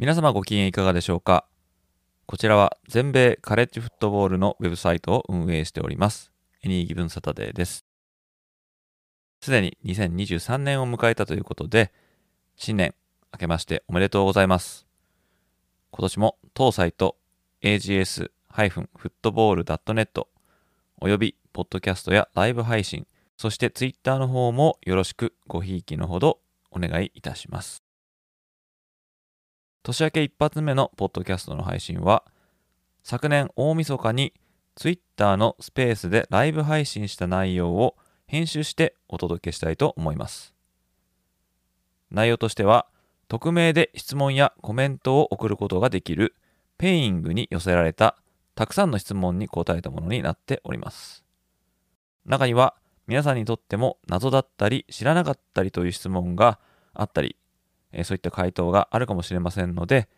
皆様ご機嫌いかがでしょうか？こちらは全米カレッジフットボールのウェブサイトを運営しております。エニーギブンサタデーです。すでに2023年を迎えたということで新年明けましておめでとうございます。今年も当サイト ags-football.net およびポッドキャストやライブ配信そしてツイッターの方もよろしくごひいきのほどお願いいたします。年明け一発目のポッドキャストの配信は、昨年大晦日に Twitter のスペースでライブ配信した内容を編集してお届けしたいと思います。内容としては、匿名で質問やコメントを送ることができるペイングに寄せられたたくさんの質問に答えたものになっております。中には皆さんにとっても謎だったり知らなかったりという質問があったりえそういった回答があるかもしれませんので、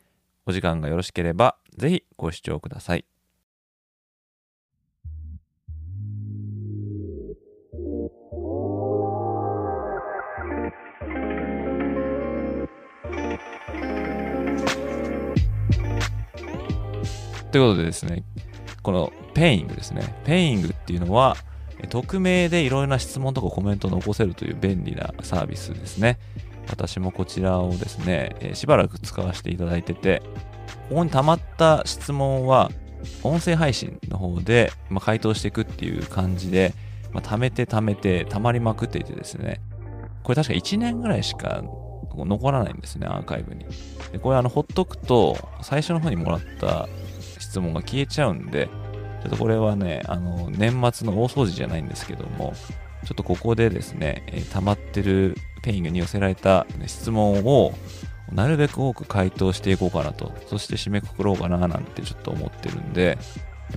お時間がよろしければ、ぜひご視聴ください。ということでですね、この Peingですね。 Peingっていうのは、匿名でいろいろな質問とかコメントを残せるという便利なサービスですね。私もこちらをですね、え、しばらく使わせていただいてて、ここに溜まった質問は、音声配信の方で、ま、回答していくっていう感じで、まあ、貯めて貯めて、溜まりまくっていてですね、これ確か1年ぐらいしか残らないんですね、アーカイブに。でこれあの、ほっとくと、最初の方にもらった質問が消えちゃうんで、ちょっとこれはね、あの、年末の大掃除じゃないんですけども、ちょっとここでですね、えー、溜まってるペイングに寄せられた質問をなるべく多く回答していこうかなと、そして締めくくろうかななんてちょっと思ってるんで、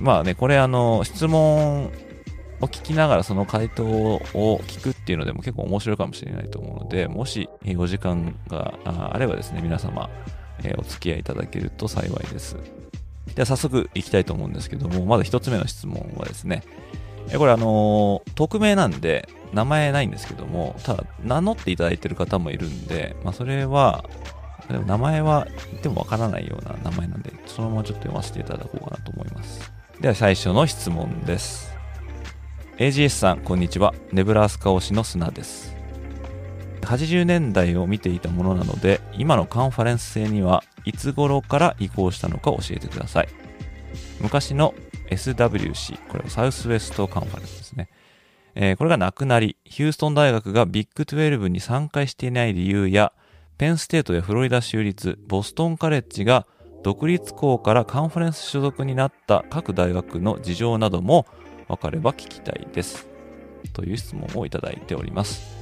まあね、これあの、質問を聞きながらその回答を聞くっていうのでも結構面白いかもしれないと思うので、もしお時間があればですね、皆様、えお付き合いいただけると幸いです。では早速いきたいと思うんですけども、まず一つ目の質問はですね、これあの、匿名なんで、名前ないんですけども、ただ、名乗っていただいてる方もいるんで、まあ、それは、でも名前は言ってもわからないような名前なんで、そのままちょっと読ませていただこうかなと思います。では最初の質問です。AGS さん、こんにちは。ネブラースカ推しの砂です。80年代を見ていたものなので、今のカンファレンス制にはいつ頃から移行したのか教えてください。昔の SWC、これはサウスウェストカンファレンスですね。えー、これがなくなり、ヒューストン大学がビッグ12に参加していない理由や、ペンステートやフロリダ州立、ボストンカレッジが独立校からカンファレンス所属になった各大学の事情なども分かれば聞きたいです。という質問をいただいております。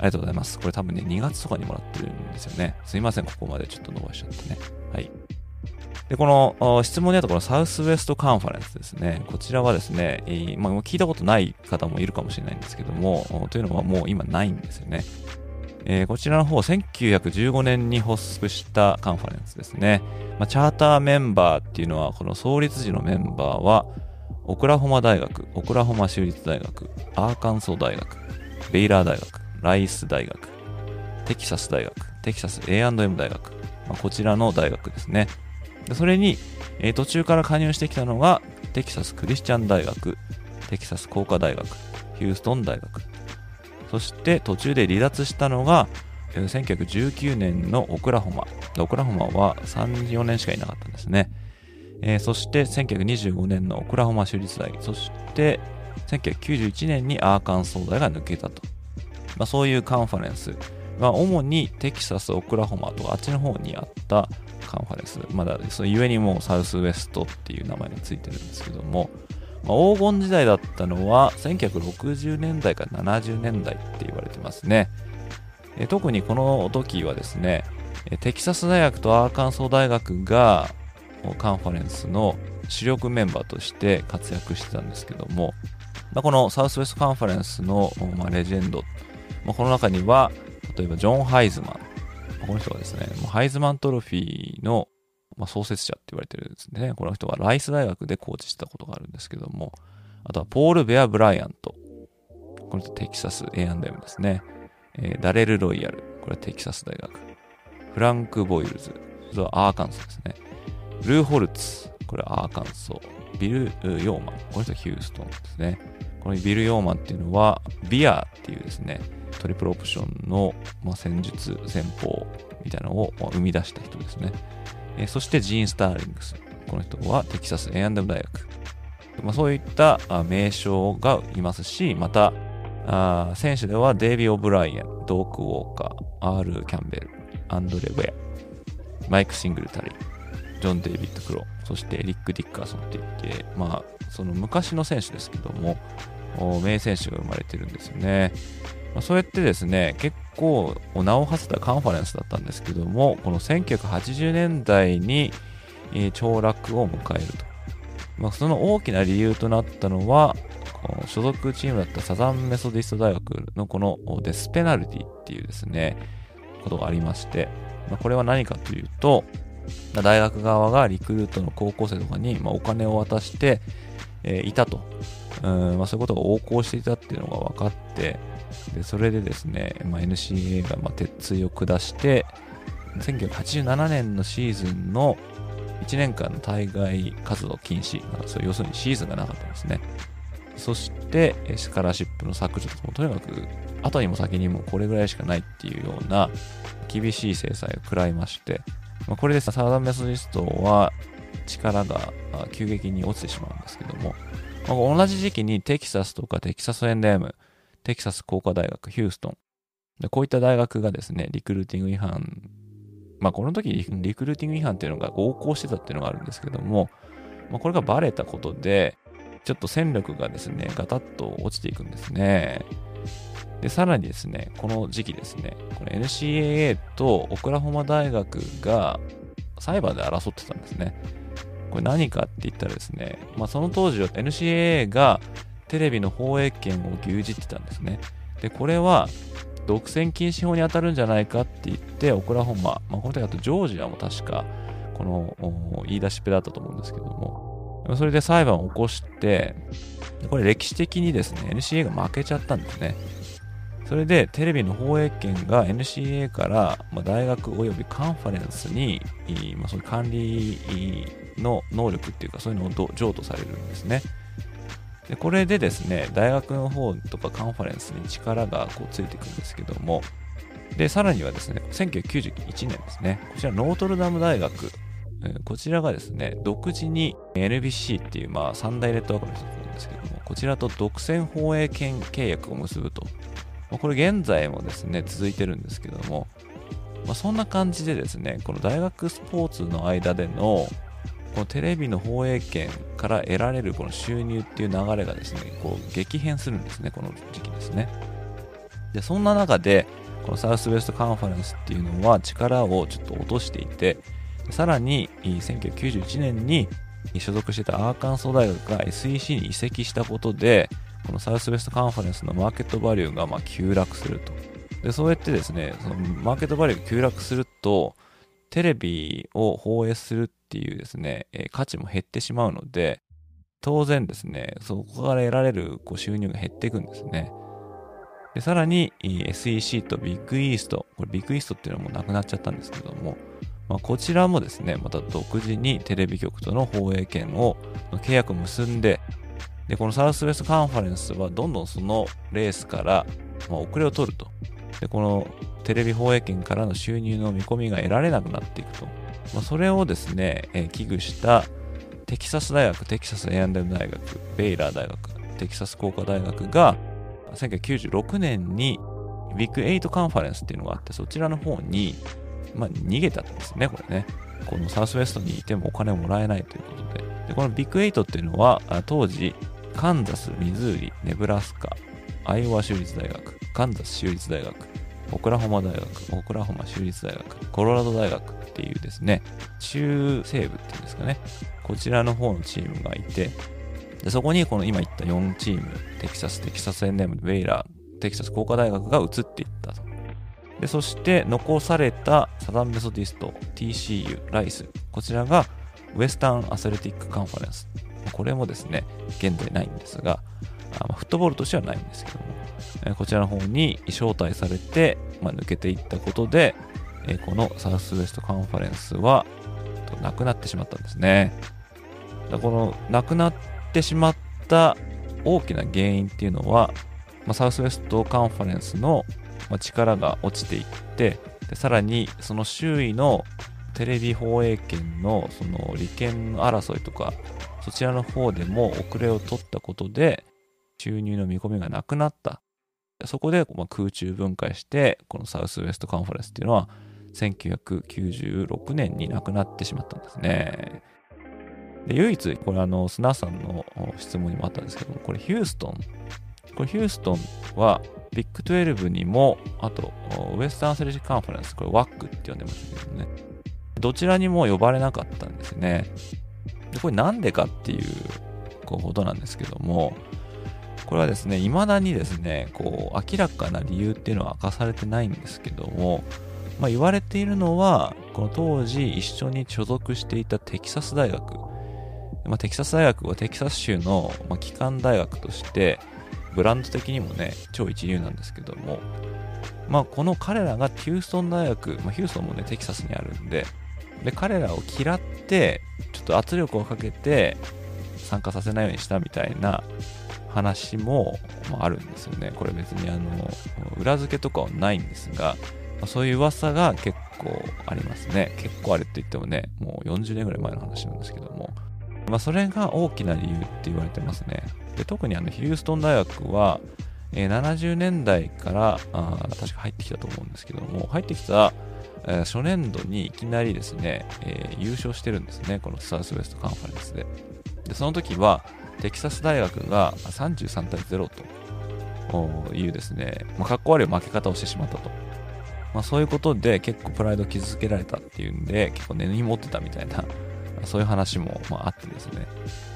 ありがとうございます。これ多分ね、2月とかにもらってるんですよね。すいません、ここまでちょっと伸ばしちゃってね。はい。で、この質問にあったこのサウスウェストカンファレンスですね。こちらはですね、まあ、聞いたことない方もいるかもしれないんですけども、というのはもう今ないんですよね。えー、こちらの方、1915年に発足したカンファレンスですね。まあ、チャーターメンバーっていうのは、この創立時のメンバーは、オクラホマ大学、オクラホマ州立大学、アーカンソー大学、ベイラー大学、ライス大学、テキサス大学、テキサス A&M 大学、まあ、こちらの大学ですね。それに、えー、途中から加入してきたのが、テキサスクリスチャン大学、テキサス工科大学、ヒューストン大学、そして途中で離脱したのが、えー、1919年のオクラホマ。オクラホマは3、4年しかいなかったんですね。えー、そして1925年のオクラホマ州立大、そして1991年にアーカンソー大が抜けたと。まあ、そういうカンファレンス。まあ、主にテキサス、オクラホマとあっちの方にあったカンファレンス。まだ、そのゆえにもうサウスウェストっていう名前がついてるんですけども、まあ、黄金時代だったのは1960年代から70年代って言われてますね。え特にこの時はですね、テキサス大学とアーカンソー大学がカンファレンスの主力メンバーとして活躍してたんですけども、まあ、このサウスウェストカンファレンスの、まあ、レジェンド、まあ、この中には例えばジョン・ハイズマンこの人はですねハイズマントロフィーの、まあ、創設者って言われてるんですね。この人はライス大学でコーチしたことがあるんですけどもあとはポール・ベア・ブライアント。この人テキサス A&M ですね、えー、ダレル・ロイヤル。これはテキサス大学。フランク・ブロイルズ。これはアーカンソーですね。ルー・ホルツ。これはアーカンソー。ビル・ヨーマン。この人はヒューストンですね。このビル・ヨーマンっていうのは、ヴィアっていうですね、トリプルオプションの、まあ、戦術、戦法みたいなのを生み出した人ですね。えー、そしてジーン・スターリングス。この人はテキサス A&M 大学。まあ、そういった名称がいますし、また、あ選手ではデイビー・オブライエン、ドーク・ウォーカー、アール・キャンベル、アンドレ・ウェア、マイク・シングルタリー、ジョン・デイビッド・クロー、そしてエリック・ディッカーソンって言って、まあ、その昔の選手ですけども、名選手が生まれてるんですよね。ま、そうやってですね、結構名を馳せたカンファレンスだったんですけども、この1980年代に、えー、凋落を迎えると。まあ、その大きな理由となったのは、所属チームだったサザンメソディスト大学のこのデスペナルティっていうですね、ことがありまして、まあ、これは何かというと、大学側がリクルートの高校生とかに、ま、お金を渡して、え、いたと、うんまあ、そういうことが横行していたっていうのが分かってでそれでですね、まあ、NCA がま鉄槌を下して1987年のシーズンの1年間の対外活動禁止。そう要するにシーズンがなかったんですね。そしてスカラシップの削除とかもとにかく後にも先にもこれぐらいしかないっていうような厳しい制裁を食らいましてまあ、これでサーダンメソディストは力が急激に落ちてしまうんですけども、まあ、同じ時期にテキサスとかテキサス N.M、テキサス工科大学、ヒューストン、でこういった大学がですね、リクルーティング違反、まあこの時リクルーティング違反っていうのが横行してたっていうのがあるんですけども、まあ、これがバレたことで、ちょっと戦力がですね、ガタッと落ちていくんですね。で、さらにですね、この時期ですね、これ NCAA とオクラホマ大学が裁判で争ってたんですね。これ何かって言ったらですね、まあ、その当時は NCAA がテレビの放映権を牛耳ってたんですね。で、これは独占禁止法に当たるんじゃないかって言って、オクラホマ、まあ、この時だとジョージアも確か、この言い出しっぺだったと思うんですけども、それで裁判を起こして、これ歴史的にですね、NCA が負けちゃったんですね。それでテレビの放映権が NCA から、ま、大学及びカンファレンスに、ま、そういう管理の能力っていうかそういうのを譲渡されるんですね。でこれでですね、大学の方とかカンファレンスに力がこうついていくんですけども、で、さらにはですね、1991年ですね、こちらノートルダム大学、こちらがですね、独自に NBC っていう、まあ、三大ネットワークの一つなんですけども、こちらと独占放映権契約を結ぶと、これ現在もですね、続いてるんですけども、まあ、そんな感じでですね、この大学スポーツの間での、このテレビの放映権から得られるこの収入っていう流れがですね、こう激変するんですね、この時期ですね。で、そんな中で、このサウスウェストカンファレンスっていうのは力をちょっと落としていて、さらに1991年に所属してたアーカンソー大学が SEC に移籍したことで、このサウスウェストカンファレンスのマーケットバリューがま急落すると。で、そうやってですね、そのマーケットバリューが急落すると、テレビを放映するっていうですね、え価値も減ってしまうので、当然ですね、そこから得られるこう収入が減っていくんですね。で、さらに SEC とビッグイースト、これビッグイーストっていうのはもうなくなっちゃったんですけども、まあ、こちらもですね、また独自にテレビ局との放映権を契約を結んで、で、このサウスウェストカンファレンスはどんどんそのレースから、ま、遅れを取ると。で、このテレビ放映権からの収入の見込みが得られなくなっていくと。まあ、それをですね、えー、危惧したテキサス大学、テキサス A&M 大学、ベイラー大学、テキサス工科大学が1996年にビッグ8カンファレンスっていうのがあって、そちらの方に、まあ、逃げたんですね、これね。このサウスウェストにいてもお金をもらえないということで。でこのビッグ8っていうのは、当時、カンザス、ミズーリ、ネブラスカ、アイオワ州立大学、カンザス州立大学、オクラホマ大学、オクラホマ州立大学、コロラド大学っていうですね、中西部っていうんですかね、こちらの方のチームがいて、でそこにこの今言った4チーム、テキサス、テキサス A&M、ウェイラー、テキサス工科大学が移っていったと。で、そして残されたサダンメソディスト、TCU、ライス、こちらがウエスタンアスレティックカンファレンス。これもですね、現在ないんですが、あま、フットボールとしてはないんですけども、えこちらの方に招待されて、まあ、抜けていったことで、えこのサウスウエストカンファレンスはなくなってしまったんですね。このなくなってしまった大きな原因っていうのは、まあ、サウスウェストカンファレンスの力が落ちていってでさらにその周囲のテレビ放映権のその利権争いとかそちらの方でも遅れを取ったことで収入の見込みがなくなったそこでま空中分解してこのサウスウェストカンファレンスっていうのは1996年になくなってしまったんですね。で唯一、これあの、砂さんの質問にもあったんですけども、これヒューストン。これヒューストンはビッグ12にも、あと、ウエスタンアスレチックカンファレンス、これ WAC って呼んでますけどね。どちらにも呼ばれなかったんですね。で、これなんでかっていうことなんですけども、これはですね、未だにですね、こう、明らかな理由っていうのは明かされてないんですけども、まあ、言われているのは、この当時一緒に所属していたテキサス大学、まあ、テキサス大学はテキサス州の、まあ、基幹大学として、ブランド的にもね、超一流なんですけども、まあ、この彼らがヒューストン大学、まあ、ヒューストンもね、テキサスにあるんで、で、彼らを嫌って、ちょっと圧力をかけて参加させないようにしたみたいな話も、まあ、あるんですよね。これ別にあの、裏付けとかはないんですが、まあ、そういう噂が結構ありますね。結構あるって言ってもね、もう40年ぐらい前の話なんですけども、まあ、それが大きな理由って言われてますね。で特にあのヒューストン大学は、えー、70年代からあ確か入ってきたと思うんですけども、入ってきた、え、初年度にいきなりですね、えー、優勝してるんですね、このサウスウェストカンファレンスで。で、その時は、テキサス大学が33対0というですね、まあ、かっこ悪い負け方をしてしまったと。まあ、そういうことで結構プライド傷つけられたっていうんで、結構根に持ってたみたいなそういう話も、まあ、ってですね、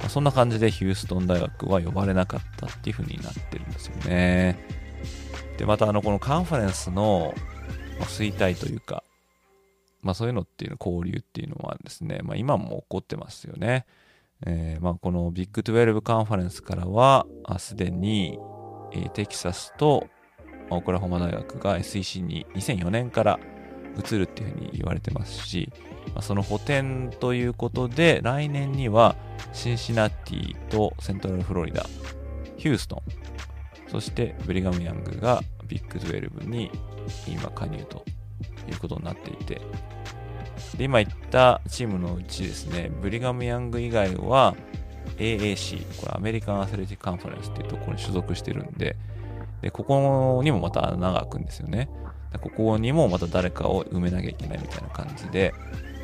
まあ、そんな感じでヒューストン大学は呼ばれなかったっていう風になってるんですよね。で、またあの、このカンファレンスの、衰退というか、まあそういうのっていうの、交流っていうのはですね、まあ今も起こってますよね。えー、まあこのビッグ12カンファレンスからは、すでに、え、テキサスとオクラホマ大学が SEC に2004年から移るっていうふうに言われてますし、まあ、その補填ということで、来年にはシンシナティとセントラルフロリダ、ヒューストン、そしてブリガム・ヤングがビッグ12に今加入ということになっていて、で今言ったチームのうちですね、ブリガム・ヤング以外は AAC、これアメリカン・アスレティック・カンファレンスっていうところに所属してるんで、で、ここにもまた穴が開くんですよね。ここにもまた誰かを埋めなきゃいけないみたいな感じで、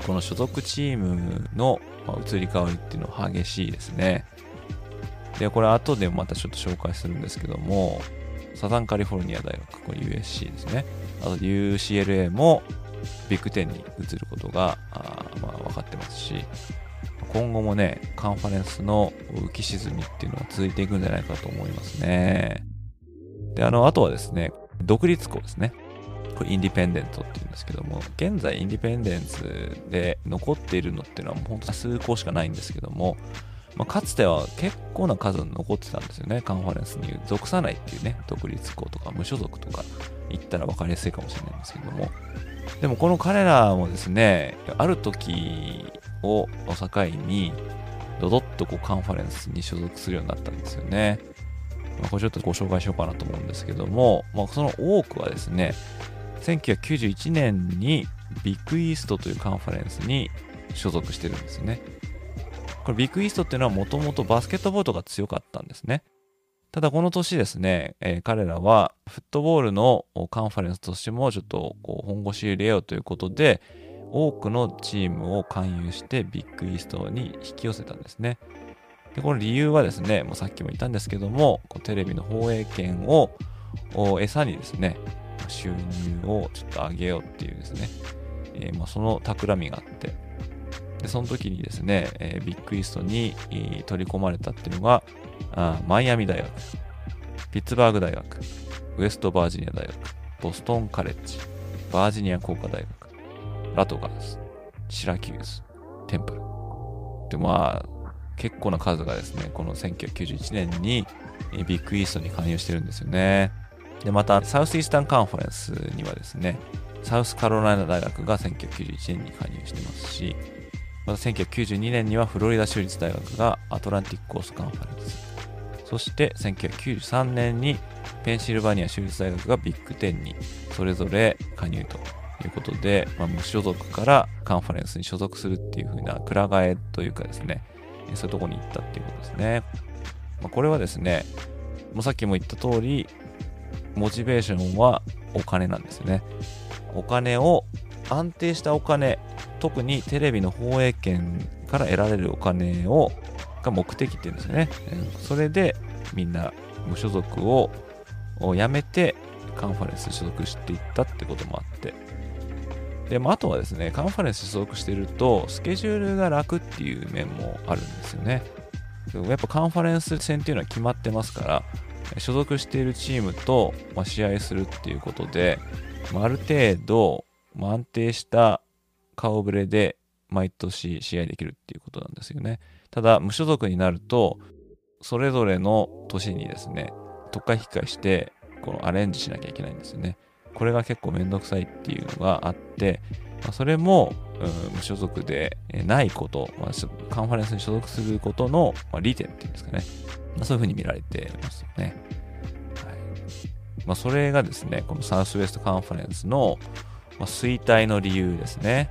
この所属チームの移り変わりっていうのは激しいですね。で、これ後でまたちょっと紹介するんですけども、サザンカリフォルニア大学、これ USC ですね。あと UCLA もビッグ10に移ることが、あまあ分かってますし、今後もね、カンファレンスの浮き沈みっていうのは続いていくんじゃないかと思いますね。で、あの、あとはですね、独立校ですね。これインディペンデントっていうんですけども、現在インディペンデンスで残っているのっていうのはもう本当に数校しかないんですけども、まあ、かつては結構な数残ってたんですよね。カンファレンスに属さないっていうね、独立校とか無所属とか言ったら分かりやすいかもしれないんですけども。でもこの彼らもですね、ある時を境に、ドドッとこうカンファレンスに所属するようになったんですよね。ま、これちょっとご紹介しようかなと思うんですけども、まあ、その多くはですね、1991年にビッグイーストというカンファレンスに所属してるんですね。これビッグイーストっていうのはもともとバスケットボールが強かったんですね。ただこの年ですね、えー、彼らはフットボールのカンファレンスとしてもちょっとこう本腰入れようということで、多くのチームを勧誘してビッグイーストに引き寄せたんですね。で、この理由はですね、もうさっきも言ったんですけども、テレビの放映権を餌にですね、収入をちょっと上げようっていうですね、えー、まあ、その企みがあって、で、その時にですね、えー、ビッグイーストに取り込まれたっていうのが、あマイアミ大学、ピッツバーグ大学、ウエストバージニア大学、ボストンカレッジ、バージニア工科大学、ラトガース、シラキューズ、テンプル。で、まあ、結構な数がですね、この1991年にビッグイーストに加入してるんですよね。で、また、サウスイースタンカンファレンスにはですね、サウスカロライナ大学が1991年に加入してますし、また1992年にはフロリダ州立大学がアトランティックコーストカンファレンス。そして1993年にペンシルバニア州立大学がビッグ10にそれぞれ加入ということで、まあ、無所属からカンファレンスに所属するっていう風なくら替えというかですね、そういうとこに行ったっていうことですね。まあ、これはですね、もうさっきも言った通り、モチベーションはお金なんですよね。お金を、安定したお金、特にテレビの放映権から得られるお金を、が目的っていうんですよね。それでみんな無所属を辞めてカンファレンス所属していったってこともあって。で、まあ、あとはですね、カンファレンス所属してると、スケジュールが楽っていう面もあるんですよね。やっぱカンファレンス戦っていうのは決まってますから、所属しているチームと、ま試合するっていうことで、まあ、ある程度、ま安定した顔ぶれで毎年試合できるっていうことなんですよね。ただ、無所属になると、それぞれの年にですね、特化引き換えして、このアレンジしなきゃいけないんですよね。これが結構めんどくさいっていうのがあって、まあ、それも、うん、所属でないこと、まあ、カンファレンスに所属することの、まあ、利点っていうんですかね。まあ、そういうふうに見られてますよね。はいまあ、それがですね、このサウスウェストカンファレンスの、まあ、衰退の理由ですね。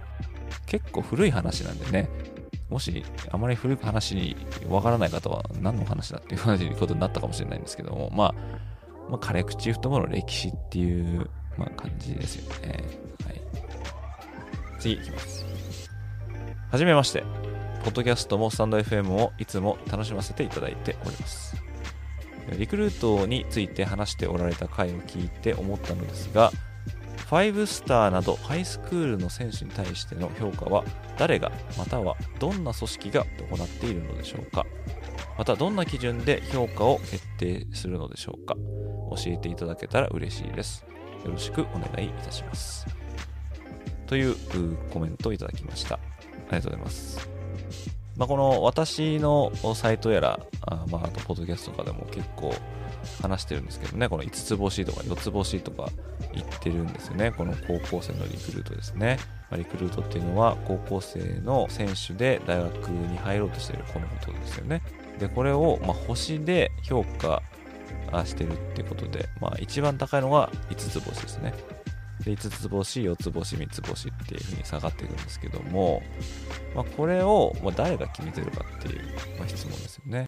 結構古い話なんでね、もしあまり古い話にわからない方は何の話だっていう話ことになったかもしれないんですけども、まあ、まあ、カレクチフトボの歴史っていう、まあ、感じですよね。はい。次いきます。はじめまして。ポッドキャストもスタンド FM をいつも楽しませていただいております。リクルートについて話しておられた回を聞いて思ったのですが、5スターなどハイスクールの選手に対しての評価は誰がまたはどんな組織が行っているのでしょうかまたどんな基準で評価を決定するのでしょうか教えていただけたら嬉しいです。よろしくお願いいたします。というコメントをいただきました。ありがとうございます。まあ、この私のサイトやら、あまあ、あと、ポッドキャストとかでも結構話してるんですけどね、この5つ星とか4つ星とか言ってるんですよね。この高校生のリクルートですね。ま、リクルートっていうのは高校生の選手で大学に入ろうとしている子のことですよね。で、これを、ま、星で評価してるってことで、まあ、一番高いのが5つ星ですね。で5つ星、4つ星、3つ星っていう風に下がっていくんですけども、まあ、これを、ま誰が決めてるかっていう、ま質問ですよね。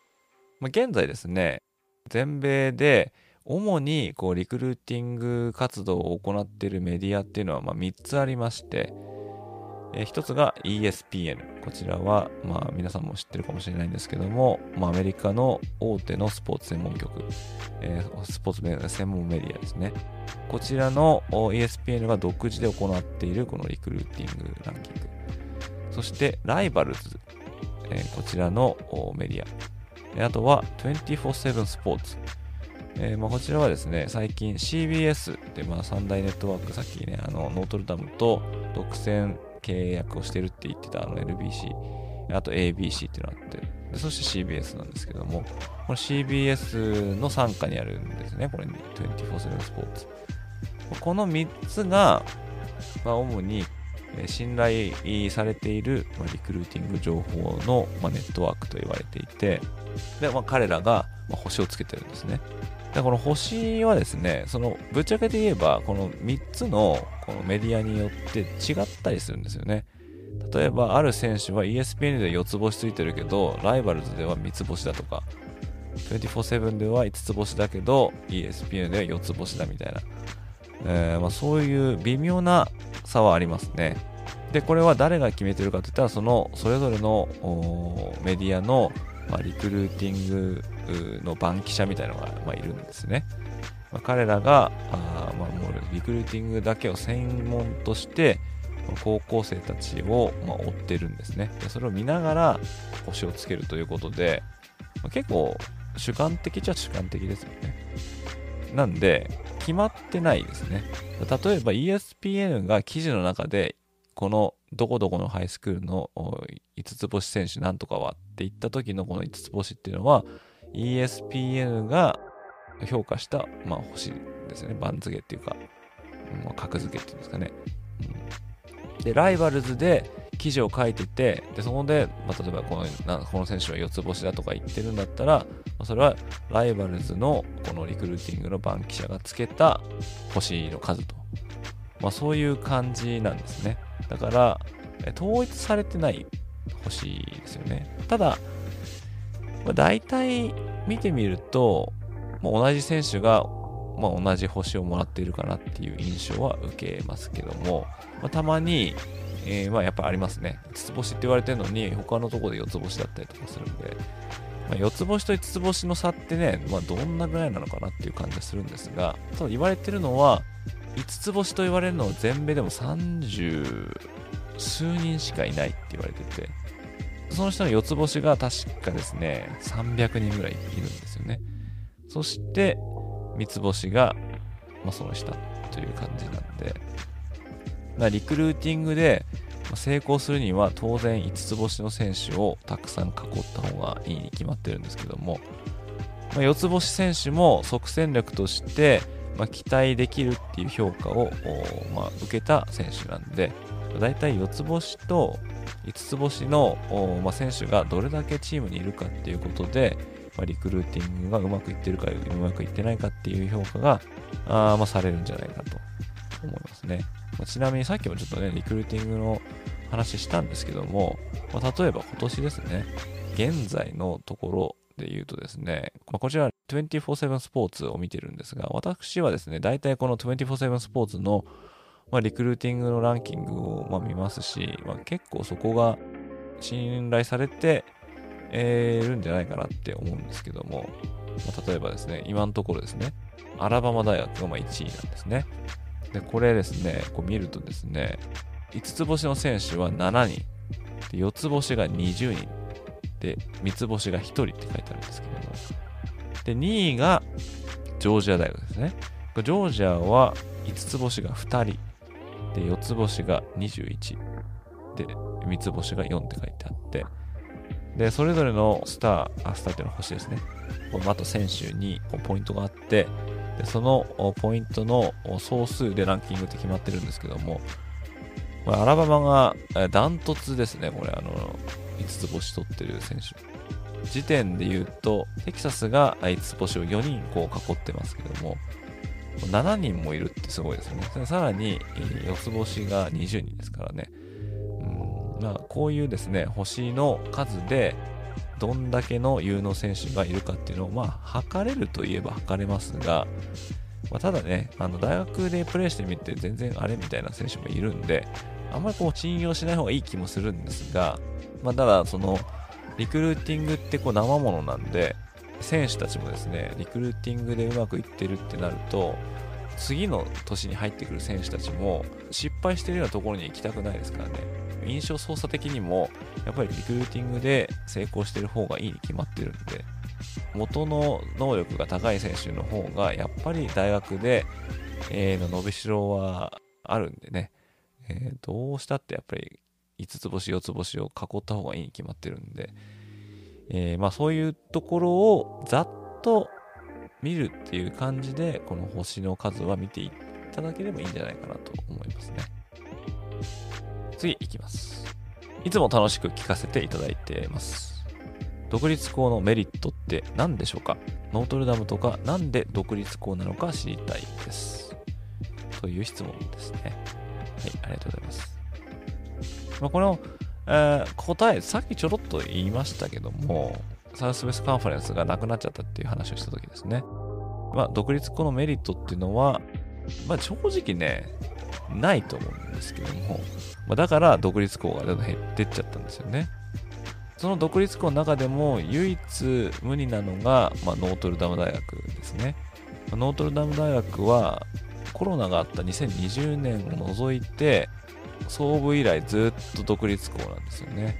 まあ、現在ですね、全米で主にこうリクルーティング活動を行っているメディアっていうのはま3つありまして、えー、一つが ESPN。こちらは、まあ皆さんも知ってるかもしれないんですけども、まあアメリカの大手のスポーツ専門局、えー、スポーツ専門メディアですね。こちらの ESPN が独自で行っているこのリクルーティングランキング。そしてライバルズ、えー、こちらのメディア。あとは24-7スポーツ。えー、まあ、こちらはですね、最近 CBS で、まあ、三大ネットワーク、さっきね、あの、ノートルダムと独占契約をしてるって言ってたあの LBC、あと ABC っていうのがあって、でそして CBS なんですけども、この CBS の傘下にあるんですね、これ24-7スポーツ。この3つが、まあ、主に信頼されている、リクルーティング情報の、ネットワークと言われていて、でまあ、彼らが、星をつけてるんですね。でこの星はですね、そのぶっちゃけて言えば、この3つのこのメディアによって違ったりするんですよね。例えば、ある選手は ESPN で4つ星ついてるけど、ライバルズでは3つ星だとか、24-7では5つ星だけど、ESPN では4つ星だみたいな。えー、まあ、そういう微妙な差はありますね。で、これは誰が決めてるかって言ったら、その、それぞれのメディアの、まあ、リクルーティングの番記者みたいなのが、まあ、いるんですね。まあ、彼らがあ、まあ、もうリクルーティングだけを専門として高校生たちを、まあ、追ってるんですね。でそれを見ながら星をつけるということで、まあ、結構主観的っちゃ主観的ですよね。なんで決まってないですね。例えば ESPN が記事の中でこのどこどこのハイスクールの5つ星選手なんとかはって言った時のこの5つ星っていうのは ESPN が評価した、まあ、星ですね。番付っていうか、まあ、格付けっていうんですかね。うん、で、ライバルズで記事を書いてて、で、そこで、まあ、例えばこのこの選手は4つ星だとか言ってるんだったら、まあ、それはライバルズのこのリクルーティングの番記者がつけた星の数と。まあ、そういう感じなんですね。だから、統一されてない星ですよね。ただ、まあ、大体見てみると、まあ、同じ選手が、まあ、同じ星をもらっているかなっていう印象は受けますけども、まあ、たまに、えー、まあやっぱありますね。5つ星って言われてるのに、他のところで4つ星だったりとかするんで、まあ、4つ星と5つ星の差ってね、まあ、どんなぐらいなのかなっていう感じがするんですが、ただ言われてるのは、5つ星と言われるのは全米でも30数人しかいないって言われてて、その人の4つ星が確かですね、300人ぐらいいるんですよね。そして、三つ星が、まあ、その下という感じなんで、まあ、リクルーティングで成功するには当然5つ星の選手をたくさん囲った方がいいに決まってるんですけども、まあ、4つ星選手も即戦力として、まあ、期待できるっていう評価を、まあ、受けた選手なんで、だいたい4つ星と5つ星の、まあ、選手がどれだけチームにいるかっていうことで、まあ、リクルーティングがうまくいってるかうまくいってないかっていう評価があ、まあ、されるんじゃないかと思いますね。まあ、ちなみにさっきもちょっとね、リクルーティングの話したんですけども、ま、例えば今年ですね、現在のところで言うとですね、まあ、こちら24-7スポーツを見てるんですが、私はですね、大体この24-7スポーツのまあ、リクルーティングのランキングをま見ますし、まあ、結構そこが信頼されて、えー、るんじゃないかなって思うんですけども、まあ、例えばですね、今のところですね、アラバマ大学がま1位なんですね。で、これですね、こう見るとですね、5つ星の選手は7人、で4つ星が20人、で、3つ星が1人って書いてあるんですけども、で、2位がジョージア大学ですね。ジョージアは5つ星が2人、で、4つ星が21。で、3つ星が4って書いてあって、で、それぞれのスター、あ、スターっていうのは星ですね。このあと選手にポイントがあって、でそのポイントの総数でランキングって決まってるんですけども、これアラバマがダントツですね、これ、あの、5つ星取ってる選手。時点で言うと、テキサスが5つ星を4人こう囲ってますけども、7人もいるってすごいですよね。さらに、四つ星が20人ですからね。うんまあ、こういうですね、星の数で、どんだけの有能選手がいるかっていうのを、まあ、測れるといえば測れますが、まあ、ただね、あの大学でプレーしてみて全然あれみたいな選手もいるんで、あんまりこう信用しない方がいい気もするんですが、まあ、ただ、その、リクルーティングってこう生ものなんで、選手たちもですね、リクルーティングでうまくいってるってなると、次の年に入ってくる選手たちも失敗してるようなところに行きたくないですからね。印象操作的にも、やっぱりリクルーティングで成功してる方がいいに決まってるんで、元の能力が高い選手の方が、やっぱり大学で、えー、の伸びしろはあるんでね、え、どうしたってやっぱり5つ星、4つ星を囲った方がいいに決まってるんで、えー、まあそういうところをざっと見るっていう感じで、この星の数は見ていただければいいんじゃないかなと思いますね。次いきます。いつも楽しく聞かせていただいてます。独立校のメリットって何でしょうか？ノートルダムとかなんで独立校なのか知りたいです。という質問ですね。はい、ありがとうございます。まあ、このえ、答え、さっきちょろっと言いましたけども、サウスウェスカンファレンスがなくなっちゃったっていう話をした時ですね。まあ、独立後のメリットっていうのは、まあ、正直ね、ないと思うんですけども、まあ、だから独立校がどんどん減ってっちゃったんですよね。その独立校の中でも唯一無二なのが、まあ、ノートルダム大学ですね。ノートルダム大学はコロナがあった2020年を除いて創部以来ずっと独立校なんですよね。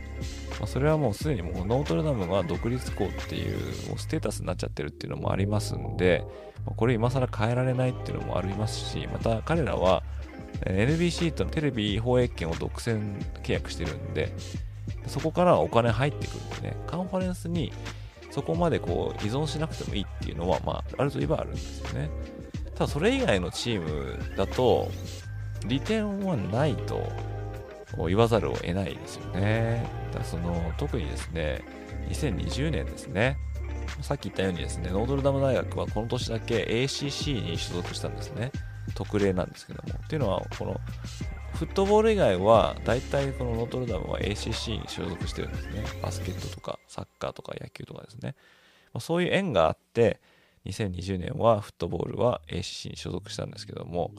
まあ、それはもうすでにもうノートルダムが独立校っていうもうステータスになっちゃってるっていうのもありますんで、まあ、これ今更変えられないっていうのもありますし、また彼らは NBC とのテレビ放映権を独占契約してるんで、そこからお金入ってくるんでね、カンファレンスにそこまでこう依存しなくてもいいっていうのは、まあ、あるといえばあるんですよね。ただそれ以外のチームだと、利点はないと言わざるを得ないですよね。だその特にですね、2020年ですね。さっき言ったようにですね、ノートルダム大学はこの年だけ ACC に所属したんですね。特例なんですけども。っていうのは、このフットボール以外は、大体このノートルダムは ACC に所属してるんですね。バスケットとかサッカーとか野球とかですね。そういう縁があって、2020年はフットボールは ACC に所属したんですけども、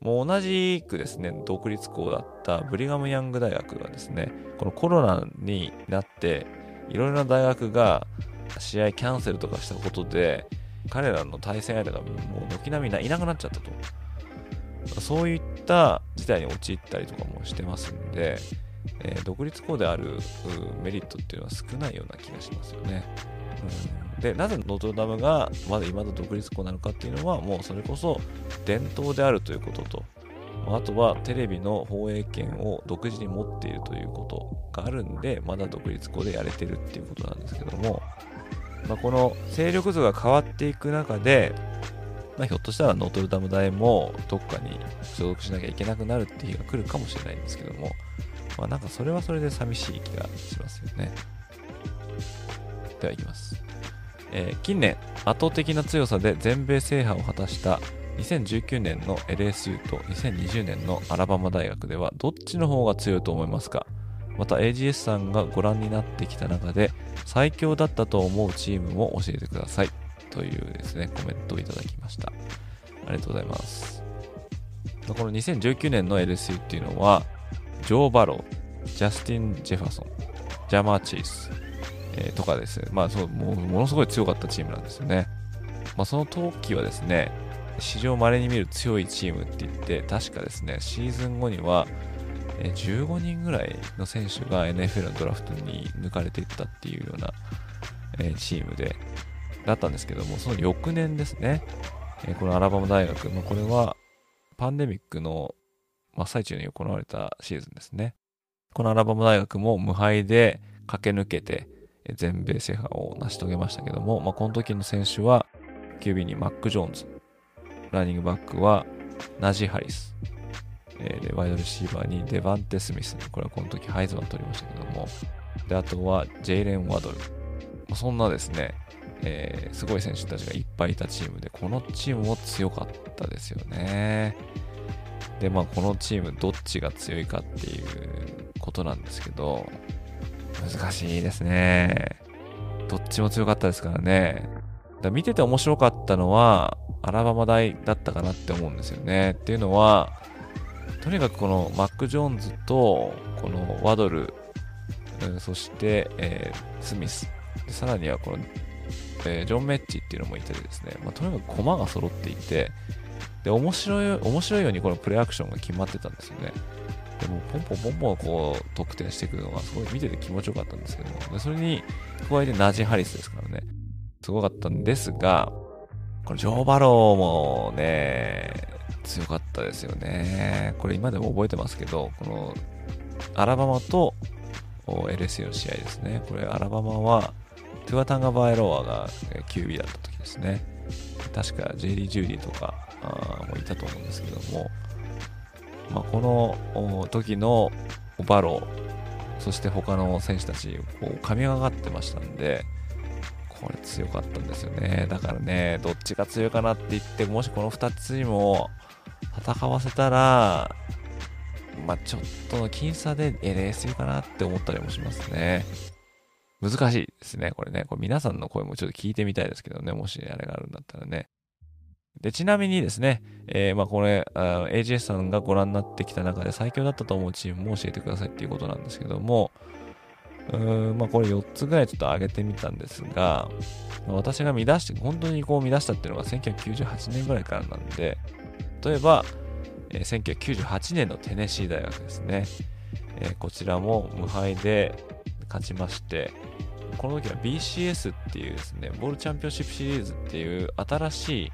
もう同じくですね、独立校だったブリガム・ヤング大学がですね、このコロナになって、いろいろな大学が試合キャンセルとかしたことで、彼らの対戦相手がもう軒並みいなくなっちゃったと。そういった事態に陥ったりとかもしてますんで、えー、独立校であるメリットっていうのは少ないような気がしますよね。うん、で、なぜノートルダムがまだ未だ独立校なのかっていうのは、もうそれこそ伝統であるということと、あとはテレビの放映権を独自に持っているということがあるんで、まだ独立校でやれてるっていうことなんですけども、まあ、この勢力図が変わっていく中で、まあ、ひょっとしたらノートルダム大もどっかに所属しなきゃいけなくなるっていう日が来るかもしれないんですけども、まあ、なんかそれはそれで寂しい気がしますよね。ではいきます。えー、近年、圧倒的な強さで全米制覇を果たした2019年の LSU と2020年のアラバマ大学ではどっちの方が強いと思いますか？また AGS さんがご覧になってきた中で最強だったと思うチームも教えてください。というですねコメントをいただきました。ありがとうございます。この2019年の LSU っていうのはジョー・バロージャスティン・ジェファソンジャマー・チース、えー、とかですねまあそうもものすごい強かったチームなんですよねまあ、その時はですね史上稀に見る強いチームって言って確かですねシーズン後には15人ぐらいの選手が NFL のドラフトに抜かれていったっていうような、えチームで、だったんですけども、その翌年ですね、えこのアラバマ大学、まあ、これはパンデミックの真っ最中に行われたシーズンですね。このアラバマ大学も無敗で駆け抜けて全米制覇を成し遂げましたけども、まあ、この時の選手は QB にマック・ジョーンズ、ランニングバックはナジ・ハリス、えー、で、ワイドレシーバーにデバンテ・スミス。これはこの時ハイズマン取りましたけども。で、あとはジェイレン・ワドルま。そんなですね、えー、すごい選手たちがいっぱいいたチームで、このチームも強かったですよね。で、まあ、このチームどっちが強いかっていうことなんですけど、難しいですね。どっちも強かったですからね。だ見てて面白かったのは、アラバマ大だったかなって思うんですよね。っていうのは、とにかくこのマック・ジョーンズとこのワドル、そして、えー、スミスさらにはこの、えー、ジョン・メッチっていうのもいてですね、まあ、とにかく駒が揃っていてで面白い面白いようにこのプレーアクションが決まってたんですよねでもポンポンポンポンこう得点していくのがすごい見てて気持ちよかったんですけどでそれに加えてナジ・ハリスですからねすごかったんですがこのジョー・バローもね強かったですよね。これ今でも覚えてますけど、このアラバマと LSU の試合ですね。これアラバマはトゥア・タンガバイロアが QB だった時ですね。確かジェリー・ジュディとかもいたと思うんですけども、まあ、この時のバロー、そして他の選手たち、こう、噛み上がってましたんで、これ強かったんですよね。だからね、どっちが強いかなって言って、もしこの2つにも戦わせたら、まあ、ちょっとの僅差で LSU かなって思ったりもしますね。難しいですね、これね。これ皆さんの声もちょっと聞いてみたいですけどね、もしあれがあるんだったらね。で、ちなみにですね、えー、まあこれ、AGS さんがご覧になってきた中で最強だったと思うチームも教えてくださいっていうことなんですけども、うーん、まあこれ4つぐらいちょっと上げてみたんですが、ま私が見出して、本当にこう見出したっていうのが1998年ぐらいからなんで、例えば、えー1998年のテネシー大学ですね。えーこちらも無敗で勝ちまして、この時は BCS っていうですね、ボールチャンピオンシップシリーズっていう新しい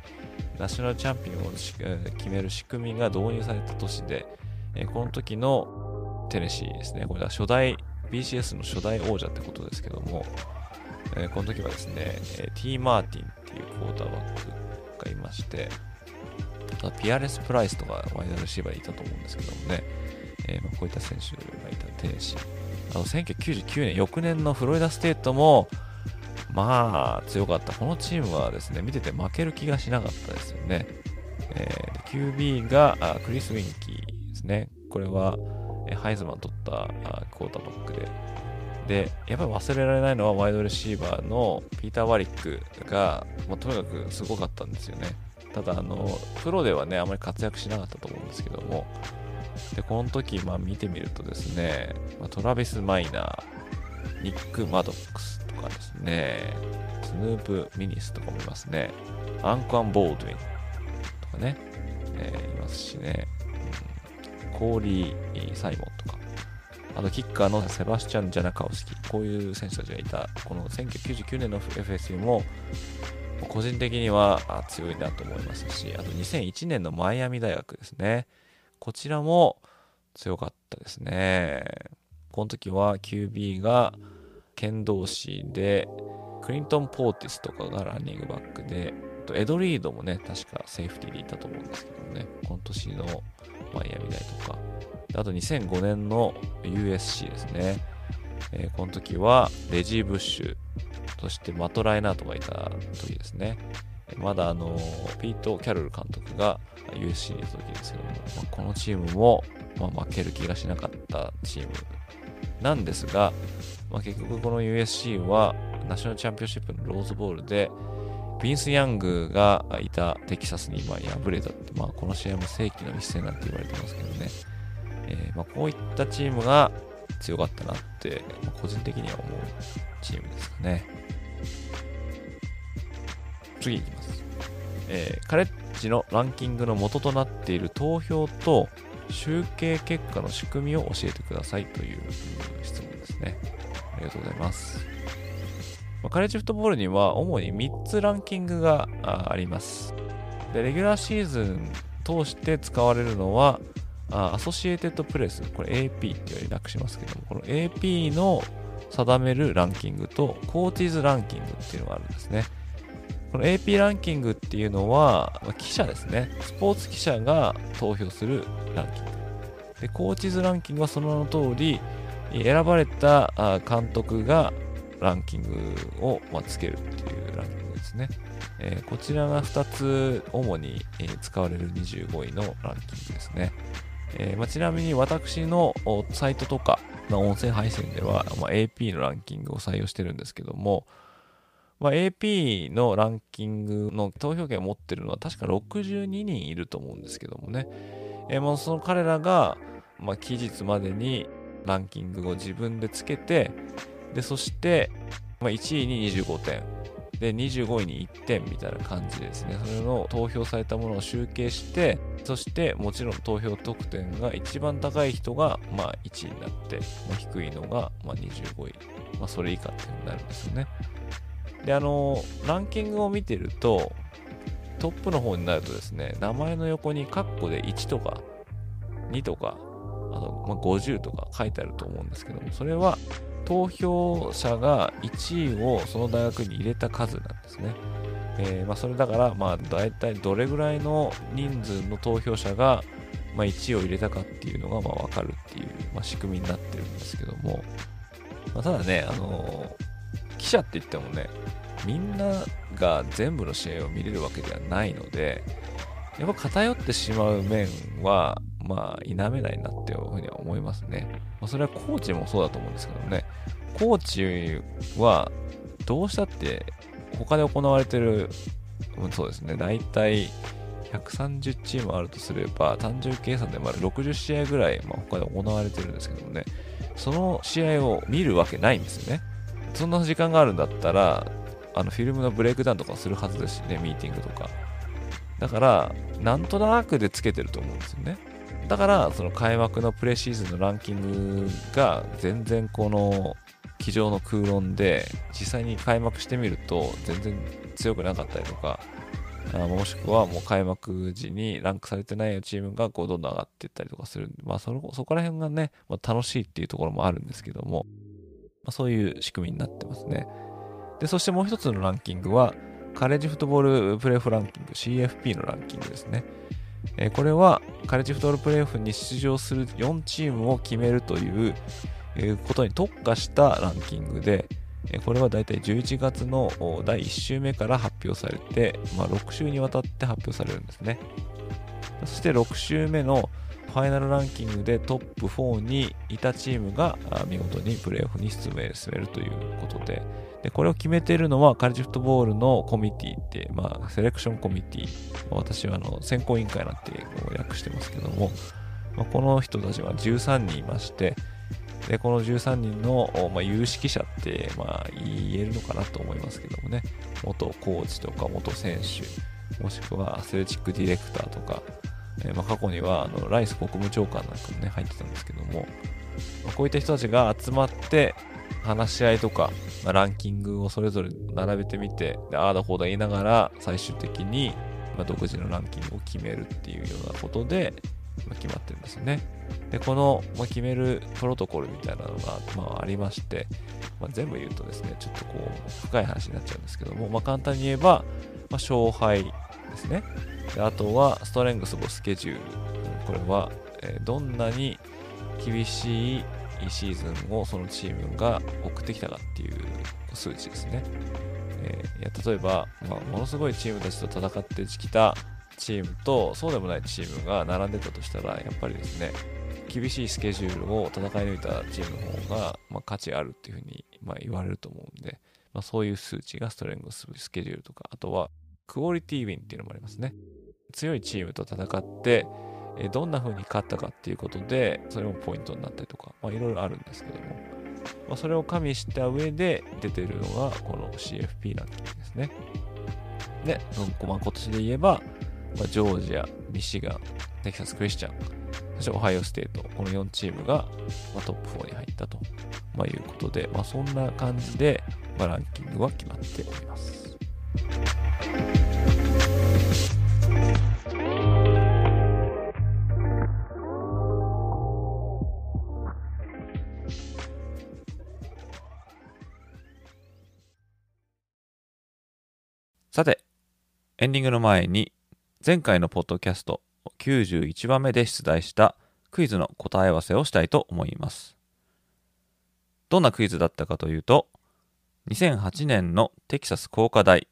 ナショナルチャンピオンを決める仕組みが導入された年で、えこの時のテネシーですね、これは初代、BCS の初代王者ってことですけども、えこの時はですね、えー T・ マーティンっていうクォーターバックがいまして、あとピアレス・プライスとかワイドレシーバーいたと思うんですけどもね、えま、こういった選手がいたテネシー。あの1999年、翌年のフロリダステートも、まあ強かった。このチームはですね、見てて負ける気がしなかったですよね。えー QB があクリス・ウィンキーですね。これは、えハイズマン取ったあクォーターバックで。で、やっぱり忘れられないのはワイドレシーバーのピーター・ワリックが、まあ、とにかくすごかったんですよね。ただ、あの、プロではね、あまり活躍しなかったと思うんですけども、で、この時、まあ見てみるとですね、ま、トラビス・マイナー、ニック・マドックスとかですね、スヌープ・ミニスとかもいますね、アンクアン・ボードウィンとかね、えーいますしね、うん。コーリー・サイモンとか、あとキッカーのセバスチャン・ジャナカウスキ、こういう選手たちがいた、この1999年の FSU も、個人的には強いなと思いますし、あと2001年のマイアミ大学ですね。こちらも強かったですね。この時は QB が剣道士で、クリントン・ポーティスとかがランニングバックで、エドリードもね、確かセーフティーでいたと思うんですけどね、この年のマイアミ大とか。あと2005年の USC ですね。えーこの時はレジー・ブッシュ、そしてマト・ライナートがいた時ですね。まだあのピート・キャロル監督が USC にいた時ですけども、まあこのチームも、まあ、負ける気がしなかったチームなんですが、まあ、結局この USC はナショナルチャンピオンシップのローズボールでビンス・ヤングがいたテキサスに今敗れたって、まあ、この試合も世紀の一戦なんて言われてますけどね、えーまあ、こういったチームが強かったなって、まあ個人的には思うチームですかね。次いきます、えーカレッジのランキングの元となっている投票と集計結果の仕組みを教えてくださいという質問ですね。りがとうございますまカレッジフットボールには主に3つランキングがあります。で、レギュラーシーズン通して使われるのは、あアソシエイテッドプレス、これ AP ってより楽しますけども、この AP の定めるランキングと、コーティーズランキングっていうのがあるんですね。この AP ランキングっていうのは、記者ですね。スポーツ記者が投票するランキング。で、コーチーズランキングはその名の通り、選ばれた監督がランキングを、つけるっていうランキングですね。えこちらが2つ主に、使われる25位のランキングですね。えま、ちなみに私のサイトとかの音声配信では、ま、AP のランキングを採用してるんですけども、ま、AP のランキングの投票権を持ってるのは確か62人いると思うんですけどもね。えーもうその彼らが、ま、期日までにランキングを自分でつけて、で、そして、まあ、1位に25点。で、25位に1点みたいな感じでですね、それの投票されたものを集計して、そしてもちろん投票得点が一番高い人が、まあ、1位になって、まあ、低いのが、まあ、25位。まあ、それ以下っていう風になるんですよね。で、あの、ランキングを見てると、トップの方になるとですね、名前の横にカッコで1とか2とか、あと、まあ、50とか書いてあると思うんですけども、それは投票者が1位をその大学に入れた数なんですね。えーまあ、それだから、まあ、大体どれぐらいの人数の投票者が、まあ、1位を入れたかっていうのが、まあ、わかるっていう、まあ、仕組みになってるんですけども、まあ、ただね、あのー記者って言ってもね、みんなが全部の試合を見れるわけではないので、やっぱ偏ってしまう面は、まあ、否めないなっていうふうには思いますね。まあ、それはコーチもそうだと思うんですけどね。コーチは、どうしたって、他で行われてる、うんそうですね、大体、130チームあるとすれば、単純計算でまあ60試合ぐらい、まあ、他で行われてるんですけどもね、その試合を見るわけないんですよね。そんな時間があるんだったら、あのフィルムのブレイクダウンとかするはずですしね、ミーティングとか。だから、なんとなくでつけてると思うんですよね。だから、その開幕のプレシーズンのランキングが全然この机上の空論で、実際に開幕してみると全然強くなかったりとか、もしくはもう開幕時にランクされてないチームがこうどんどん上がっていったりとかするんで、まあそのそこら辺がね、まあ、楽しいっていうところもあるんですけども、まあ、そういう仕組みになってますね。で、そしてもう一つのランキングは、カレッジフットボールプレーオフランキング、CFP のランキングですね。え、これは、カレッジフットボールプレーオフに出場する4チームを決めるという、え、ことに特化したランキングで、え、これはだいたい11月の第1週目から発表されて、まあ、6週にわたって発表されるんですね。そして6週目のファイナルランキングでトップ4にいたチームが見事にプレーオフに進めるということで、でこれを決めているのはカレッジフットボールのコミュニティって、まあ、セレクションコミュニティ、私はあの選考委員会なんて訳してますけども、まあ、この人たちは13人いまして、でこの13人の、まあ、有識者って、まあ、言えるのかなと思いますけどもね、元コーチとか元選手、もしくはアスレチックディレクターとか、えー、まあ、過去にはあのライス国務長官なんかもね、入ってたんですけども、まあ、こういった人たちが集まって、話し合いとか、まあ、ランキングをそれぞれ並べてみて、でああだこうだ言いながら、最終的に、まあ、独自のランキングを決めるっていうようなことで、まあ、決まってるんですよね。で、この、まあ、決めるプロトコルみたいなのが、まあ、ありまして、まあ、全部言うとですね、ちょっとこう、深い話になっちゃうんですけども、まあ、簡単に言えば、まあ、勝敗ですね。であとは、ストレングスボスケジュール。これは、え、どんなに厳しいシーズンをそのチームが送ってきたかっていう数値ですね。えー、いや例えば、まあ、ものすごいチームたちと戦ってきたチームとそうでもないチームが並んでたとしたら、やっぱりですね、厳しいスケジュールを戦い抜いたチームの方が、まあ、価値あるっていうふうに、まあ、言われると思うんで、まあ、そういう数値がストレングススケジュールとか、あとはクオリティウィンっていうのもありますね。強いチームと戦って、えどんな風に勝ったかっていうことで、それもポイントになったりとか、まあ、いろいろあるんですけども、まあ、それを加味した上で出てるのが、この CFP ランキングですね。で、まあ、今年で言えば、まあ、ジョージア、ミシガン、テキサス・クリスチャン、そしてオハイオステート、この4チームが、ま、トップ4に入ったと、まあ、いうことで、まあ、そんな感じで、ま、ランキングは決まっております。さて、エンディングの前に、前回のポッドキャスト91番目で出題したクイズの答え合わせをしたいと思います。どんなクイズだったかというと、2008年のテキサス工科大、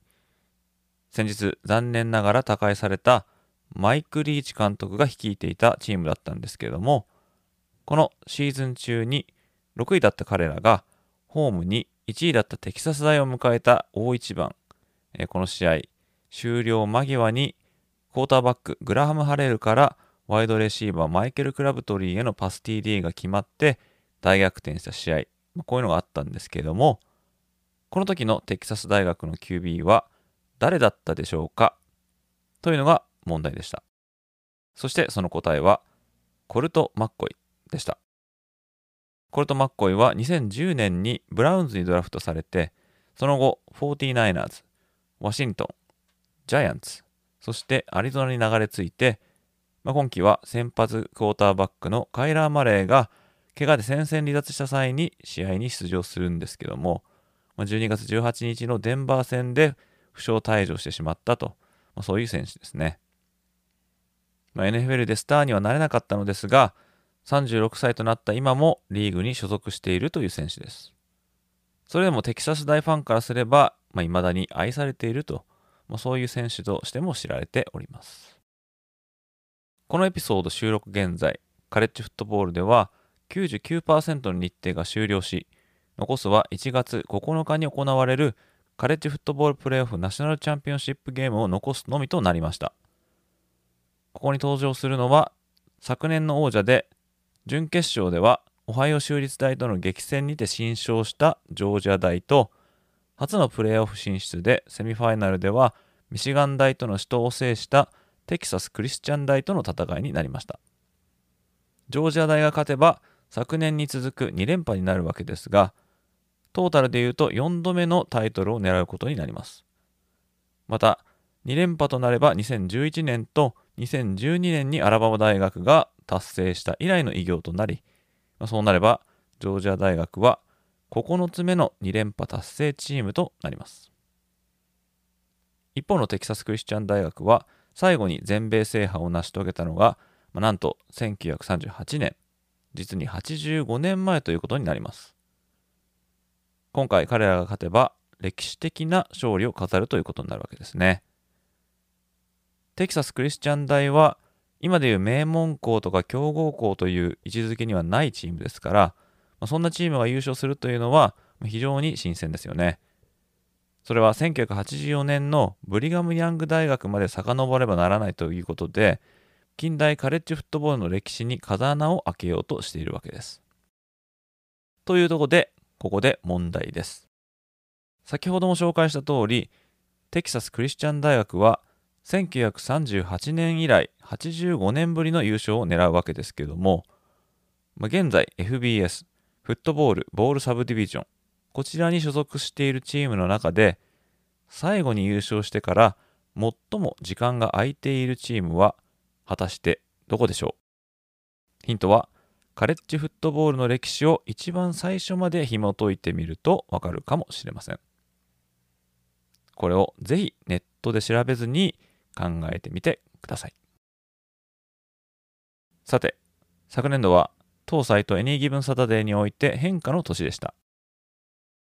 先日残念ながら他界されたマイク・リーチ監督が率いていたチームだったんですけれども、このシーズン中に6位だった彼らがホームに1位だったテキサス大を迎えた大一番えこの試合終了間際にクォーターバックグラハム・ハレルからワイドレシーバーマイケル・クラブトリーへのパス TD が決まって大逆転した試合、まこういうのがあったんですけれどもこの時のテキサス大学の QB は誰だったでしょうか？というのが問題でした。そしてその答えはコルト・マッコイでした。コルト・マッコイは2010年にブラウンズにドラフトされてその後 49ers ワシントン、ジャイアンツ、そしてアリゾナに流れ着いて、まあ、今季は先発クォーターバックのカイラー・マレーが怪我で戦線離脱した際に試合に出場するんですけども、まあ、12月18日のデンバー戦で負傷退場してしまったと、まあ、そういう選手ですね。まあ、NFL でスターにはなれなかったのですが、36歳となった今もリーグに所属しているという選手です。それでもテキサス大ファンからすれば、まあ、未だに愛されていると、まあ、そういう選手としても知られております。このエピソード収録現在、カレッジフットボールでは99%の日程が終了し、残すは1月9日に行われるカレッジフットボールプレーオフナショナルチャンピオンシップゲームを残すのみとなりました。ここに登場するのは、昨年の王者で、準決勝ではオハイオ州立大との激戦にて新勝したジョージア大と初のプレーオフ進出でセミファイナルではミシガン大との死闘を制したテキサス・クリスチャン大との戦いになりました。ジョージア大が勝てば昨年に続く2連覇になるわけですがトータルでいうと4度目のタイトルを狙うことになります。また2連覇となれば2011年と2012年にアラバマ大学が達成した以来の偉業となり、まあ、そうなればジョージア大学は9つ目の2連覇達成チームとなります。一方のテキサス・クリスチャン大学は最後に全米制覇を成し遂げたのが、まあ、なんと1938年実に85年前ということになります。今回彼らが勝てば歴史的な勝利を飾るということになるわけですね。テキサス・クリスチャン大は今でいう名門校とか強豪校という位置づけにはないチームですから、ま、そんなチームが優勝するというのは非常に新鮮ですよね。それは1984年のブリガム・ヤング大学まで遡ればならないということで、近代カレッジフットボールの歴史に風穴を開けようとしているわけです。というところで、ここで問題です。先ほども紹介した通り、テキサス・クリスチャン大学は1938年以来85年ぶりの優勝を狙うわけですけども、まあ、現在 FBS フットボールボールサブディビジョンこちらに所属しているチームの中で最後に優勝してから最も時間が空いているチームは果たしてどこでしょう？ヒントはカレッジフットボールの歴史を一番最初まで紐解いてみるとわかるかもしれません。これをぜひネットで調べずに考えてみてください。さて、昨年度は当サイト Any Given Saturday において変化の年でした。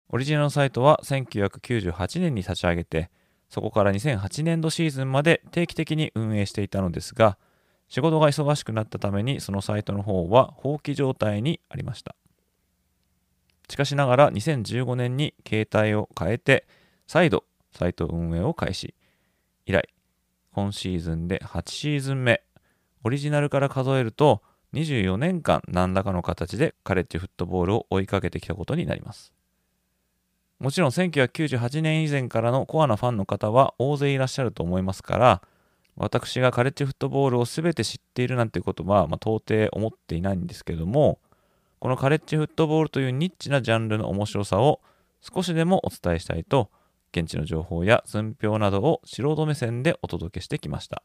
オリジナルサイトは1998年に立ち上げて、そこから2008年度シーズンまで定期的に運営していたのですが、仕事が忙しくなったためにそのサイトの方は放棄状態にありました。しかしながら2015年に携帯を変えて再度サイト運営を開始。以来、今シーズンで8シーズン目、オリジナルから数えると24年間何らかの形でカレッジフットボールを追いかけてきたことになります。もちろん1998年以前からのコアなファンの方は大勢いらっしゃると思いますから、私がカレッジフットボールを全て知っているなんていうことは、まあ、到底思っていないんですけども、このカレッジフットボールというニッチなジャンルの面白さを少しでもお伝えしたいと、現地の情報や寸評などを素人目線でお届けしてきました。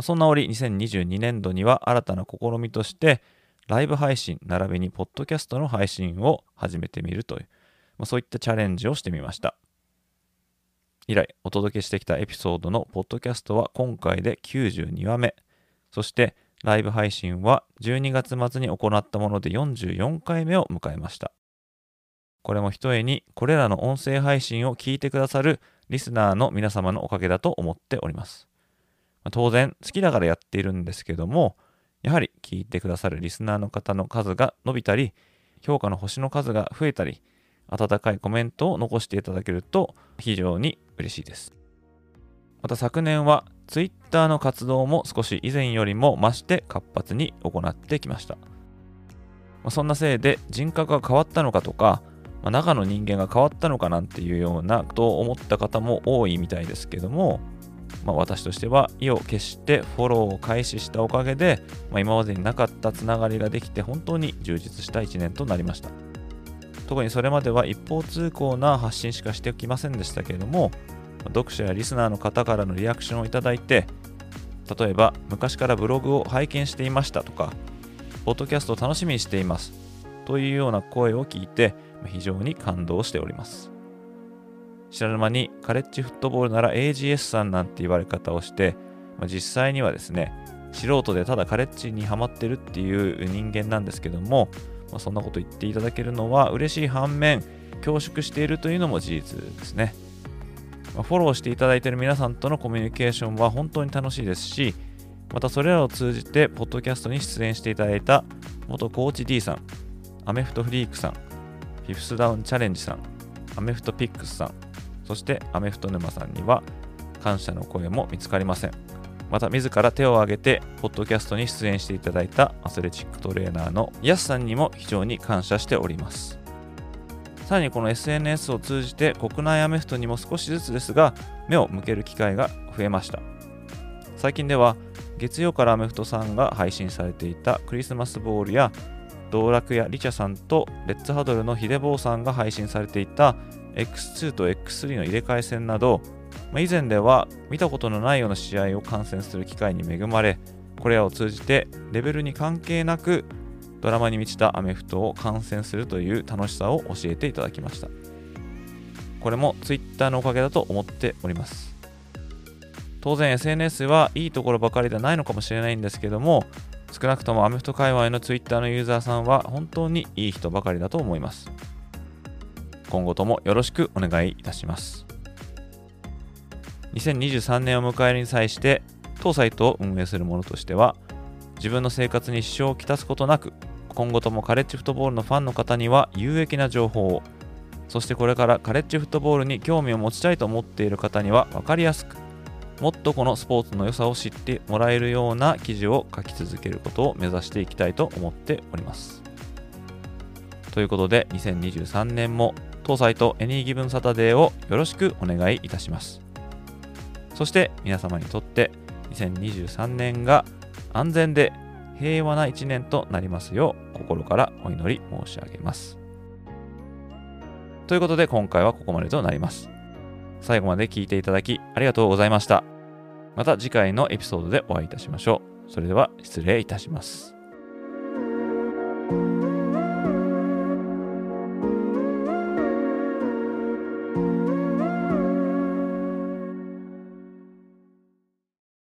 そんな折、2022年度には新たな試みとして、ライブ配信並びにポッドキャストの配信を始めてみるという、そういったチャレンジをしてみました。以来、お届けしてきたエピソードのポッドキャストは今回で92話目、そしてライブ配信は12月末に行ったもので44回目を迎えました。これもひとえにこれらの音声配信を聞いてくださるリスナーの皆様のおかげだと思っております。まあ、当然好きだからやっているんですけども、やはり聞いてくださるリスナーの方の数が伸びたり、評価の星の数が増えたり、温かいコメントを残していただけると非常に嬉しいです。また昨年は Twitter の活動も少し以前よりも増して活発に行ってきました。ま、そんなせいで人格が変わったのかとか、まあ、中の人間が変わったのかなんていうようなことを思った方も多いみたいですけども、まあ、私としては意を決してフォローを開始したおかげで、まあ、今までになかったつながりができて本当に充実した1年となりました。特にそれまでは一方通行な発信しかしてきませんでしたけれども読者やリスナーの方からのリアクションをいただいて例えば昔からブログを拝見していましたとかポッドキャストを楽しみにしていますというような声を聞いて非常に感動しております。知らぬ間にカレッジフットボールなら AGS さんなんて言われ方をして、まあ、実際にはですね、素人でただカレッジにはまってるっていう人間なんですけども、まあ、そんなこと言っていただけるのは嬉しい反面、恐縮しているというのも事実ですね。まあ、フォローしていただいている皆さんとのコミュニケーションは本当に楽しいですし、またそれらを通じて、ポッドキャストに出演していただいた元コーチ D さん、アメフトフリークさん、フィフスダウンチャレンジさん、アメフトピックスさん、そしてアメフト沼さんには感謝の声も見つかりません。また自ら手を挙げてポッドキャストに出演していただいたアスレチックトレーナーのヤスさんにも非常に感謝しておりますさらにこの SNS を通じて国内アメフトにも少しずつですが目を向ける機会が増えました最近では月曜からアメフトさんが配信されていたクリスマスボールや道楽やリチャさんとレッツハドルのヒデボーさんが配信されていた X2 と X3 の入れ替え戦など、まあ、以前では見たことのないような試合を観戦する機会に恵まれこれらを通じてレベルに関係なくドラマに満ちたアメフトを観戦するという楽しさを教えていただきました。これも Twitter のおかげだと思っております。当然 SNS はいいところばかりではないのかもしれないんですけども少なくともアメフト界隈の Twitter のユーザーさんは本当にいい人ばかりだと思います。今後ともよろしくお願いいたします。2023年を迎えるに際して当サイトを運営する者としては自分の生活に支障をきたすことなく今後ともカレッジフットボールのファンの方には有益な情報をそしてこれからカレッジフットボールに興味を持ちたいと思っている方には分かりやすくもっとこのスポーツの良さを知ってもらえるような記事を書き続けることを目指していきたいと思っておりますということで2023年も当サイト Any Given Saturday をよろしくお願いいたしますそして皆様にとって2023年が安全で平和な一年となりますよう心からお祈り申し上げます。ということで今回はここまでとなります。最後まで聞いていただきありがとうございました。また次回のエピソードでお会いいたしましょう。それでは失礼いたします。